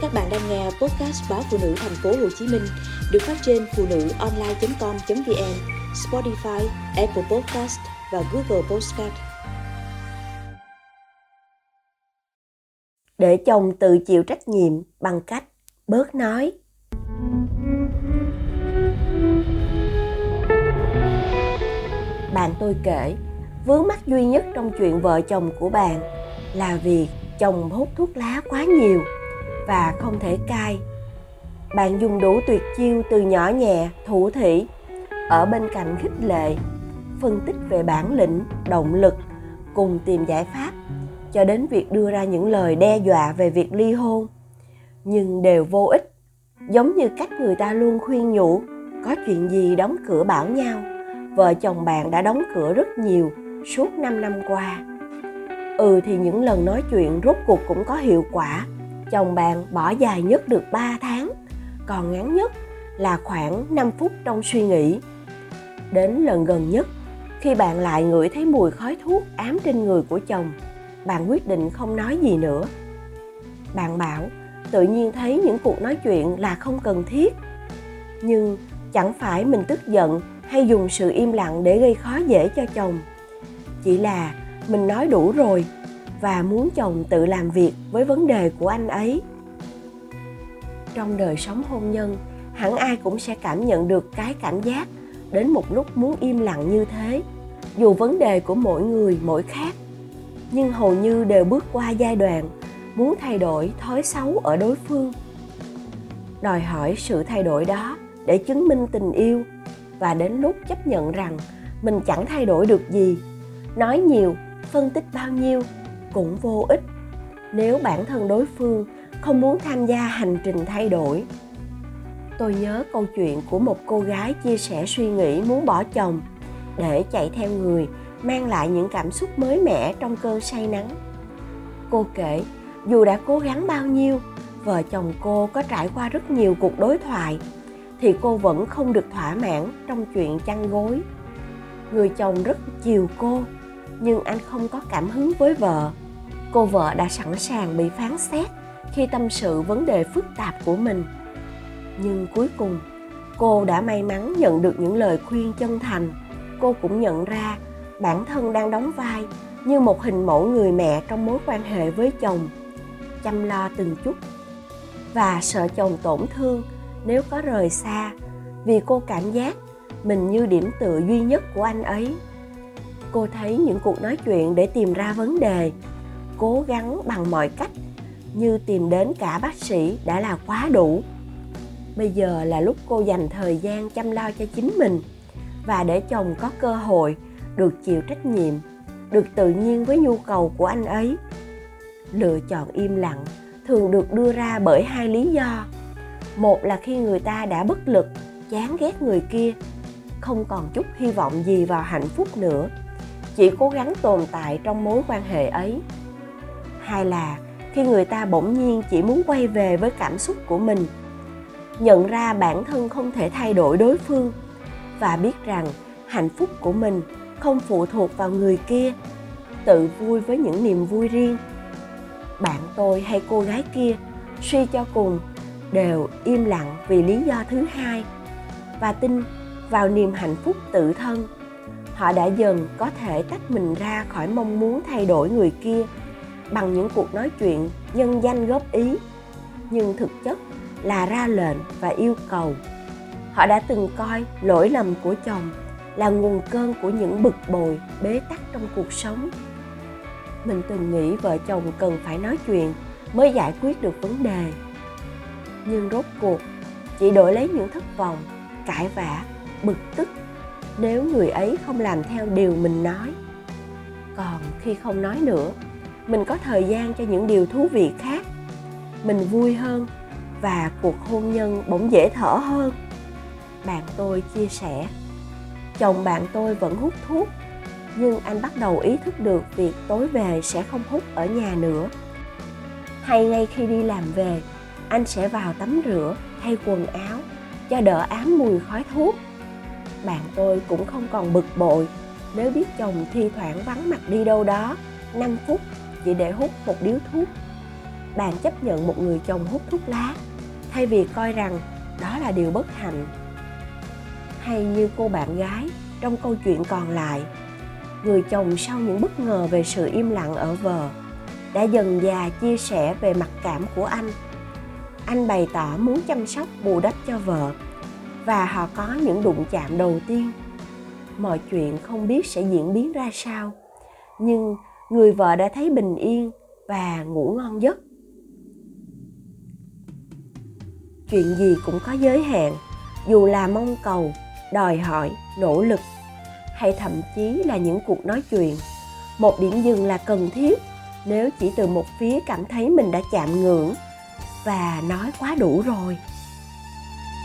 Các bạn đang nghe podcast báo phụ nữ thành phố Hồ Chí Minh được phát trên phụ nữ online.com.vn, Spotify, Apple Podcast và Google Podcast. Để chồng tự chịu trách nhiệm bằng cách bớt nói. Bạn tôi kể, vướng mắc duy nhất trong chuyện vợ chồng của bạn là việc chồng hút thuốc lá quá nhiều và không thể cai. Bạn dùng đủ tuyệt chiêu từ nhỏ nhẹ, thủ thỉ. Ở bên cạnh khích lệ, phân tích về bản lĩnh, động lực, cùng tìm giải pháp cho đến việc đưa ra những lời đe dọa về việc ly hôn. Nhưng đều vô ích, giống như cách người ta luôn khuyên nhủ, có chuyện gì đóng cửa bảo nhau. Vợ chồng bạn đã đóng cửa rất nhiều, suốt 5 năm qua. Ừ thì những lần nói chuyện rốt cuộc cũng có hiệu quả chồng bạn bỏ dài nhất được 3 tháng, còn ngắn nhất là khoảng 5 phút trong suy nghĩ. Đến lần gần nhất, khi bạn lại ngửi thấy mùi khói thuốc ám trên người của chồng, bạn quyết định không nói gì nữa. Bạn bảo, tự nhiên thấy những cuộc nói chuyện là không cần thiết. Nhưng chẳng phải mình tức giận hay dùng sự im lặng để gây khó dễ cho chồng. Chỉ là mình nói đủ rồi và muốn chồng tự làm việc với vấn đề của anh ấy. Trong đời sống hôn nhân, hẳn ai cũng sẽ cảm nhận được cái cảm giác đến một lúc muốn im lặng như thế, dù vấn đề của mỗi người mỗi khác. Nhưng hầu như đều bước qua giai đoạn muốn thay đổi thói xấu ở đối phương. Đòi hỏi sự thay đổi đó để chứng minh tình yêu và đến lúc chấp nhận rằng mình chẳng thay đổi được gì. Nói nhiều, phân tích bao nhiêu cũng vô ích. Nếu bản thân đối phương không muốn tham gia hành trình thay đổi, tôi nhớ câu chuyện của một cô gái chia sẻ suy nghĩ muốn bỏ chồng để chạy theo người mang lại những cảm xúc mới mẻ trong cơn say nắng. Cô kể, dù đã cố gắng bao nhiêu, vợ chồng cô có trải qua rất nhiều cuộc đối thoại, thì cô vẫn không được thỏa mãn trong chuyện chăn gối. Người chồng rất chiều cô, nhưng anh không có cảm hứng với vợ cô vợ đã sẵn sàng bị phán xét khi tâm sự vấn đề phức tạp của mình. Nhưng cuối cùng, cô đã may mắn nhận được những lời khuyên chân thành. Cô cũng nhận ra bản thân đang đóng vai như một hình mẫu người mẹ trong mối quan hệ với chồng, chăm lo từng chút. Và sợ chồng tổn thương nếu có rời xa, vì cô cảm giác mình như điểm tựa duy nhất của anh ấy. Cô thấy những cuộc nói chuyện để tìm ra vấn đề cố gắng bằng mọi cách, như tìm đến cả bác sĩ đã là quá đủ. Bây giờ là lúc cô dành thời gian chăm lo cho chính mình và để chồng có cơ hội được chịu trách nhiệm, được tự nhiên với nhu cầu của anh ấy. Lựa chọn im lặng thường được đưa ra bởi hai lý do. Một là khi người ta đã bất lực, chán ghét người kia, không còn chút hy vọng gì vào hạnh phúc nữa. Chỉ cố gắng tồn tại trong mối quan hệ ấy hay là khi người ta bỗng nhiên chỉ muốn quay về với cảm xúc của mình, nhận ra bản thân không thể thay đổi đối phương và biết rằng hạnh phúc của mình không phụ thuộc vào người kia, tự vui với những niềm vui riêng. Bạn tôi hay cô gái kia suy cho cùng đều im lặng vì lý do thứ hai, và tin vào niềm hạnh phúc tự thân. Họ đã dần có thể tách mình ra khỏi mong muốn thay đổi người kia bằng những cuộc nói chuyện nhân danh góp ý, nhưng thực chất là ra lệnh và yêu cầu. Họ đã từng coi lỗi lầm của chồng là nguồn cơn của những bực bội, bế tắc trong cuộc sống. Mình từng nghĩ vợ chồng cần phải nói chuyện mới giải quyết được vấn đề. Nhưng rốt cuộc, chỉ đổi lấy những thất vọng, cãi vã, bực tức nếu người ấy không làm theo điều mình nói. Còn khi không nói nữa mình có thời gian cho những điều thú vị khác. Mình vui hơn và cuộc hôn nhân bỗng dễ thở hơn. Bạn tôi chia sẻ, chồng bạn tôi vẫn hút thuốc, nhưng anh bắt đầu ý thức được việc tối về sẽ không hút ở nhà nữa. Hay ngay khi đi làm về, anh sẽ vào tắm rửa, thay quần áo cho đỡ ám mùi khói thuốc. Bạn tôi cũng không còn bực bội, nếu biết chồng thi thoảng vắng mặt đi đâu đó 5 phút chỉ để hút một điếu thuốc. Bạn chấp nhận một người chồng hút thuốc lá, thay vì coi rằng đó là điều bất hạnh. Hay như cô bạn gái, trong câu chuyện còn lại, người chồng sau những bất ngờ về sự im lặng ở vợ đã dần dà chia sẻ về mặc cảm của anh. Anh bày tỏ muốn chăm sóc, bù đắp cho vợ, và họ có những đụng chạm đầu tiên. Mọi chuyện không biết sẽ diễn biến ra sao, nhưng người vợ đã thấy bình yên và ngủ ngon giấc. Chuyện gì cũng có giới hạn, dù là mong cầu, đòi hỏi, nỗ lực, hay thậm chí là những cuộc nói chuyện. Một điểm dừng là cần thiết nếu chỉ từ một phía cảm thấy mình đã chạm ngưỡng và nói quá đủ rồi.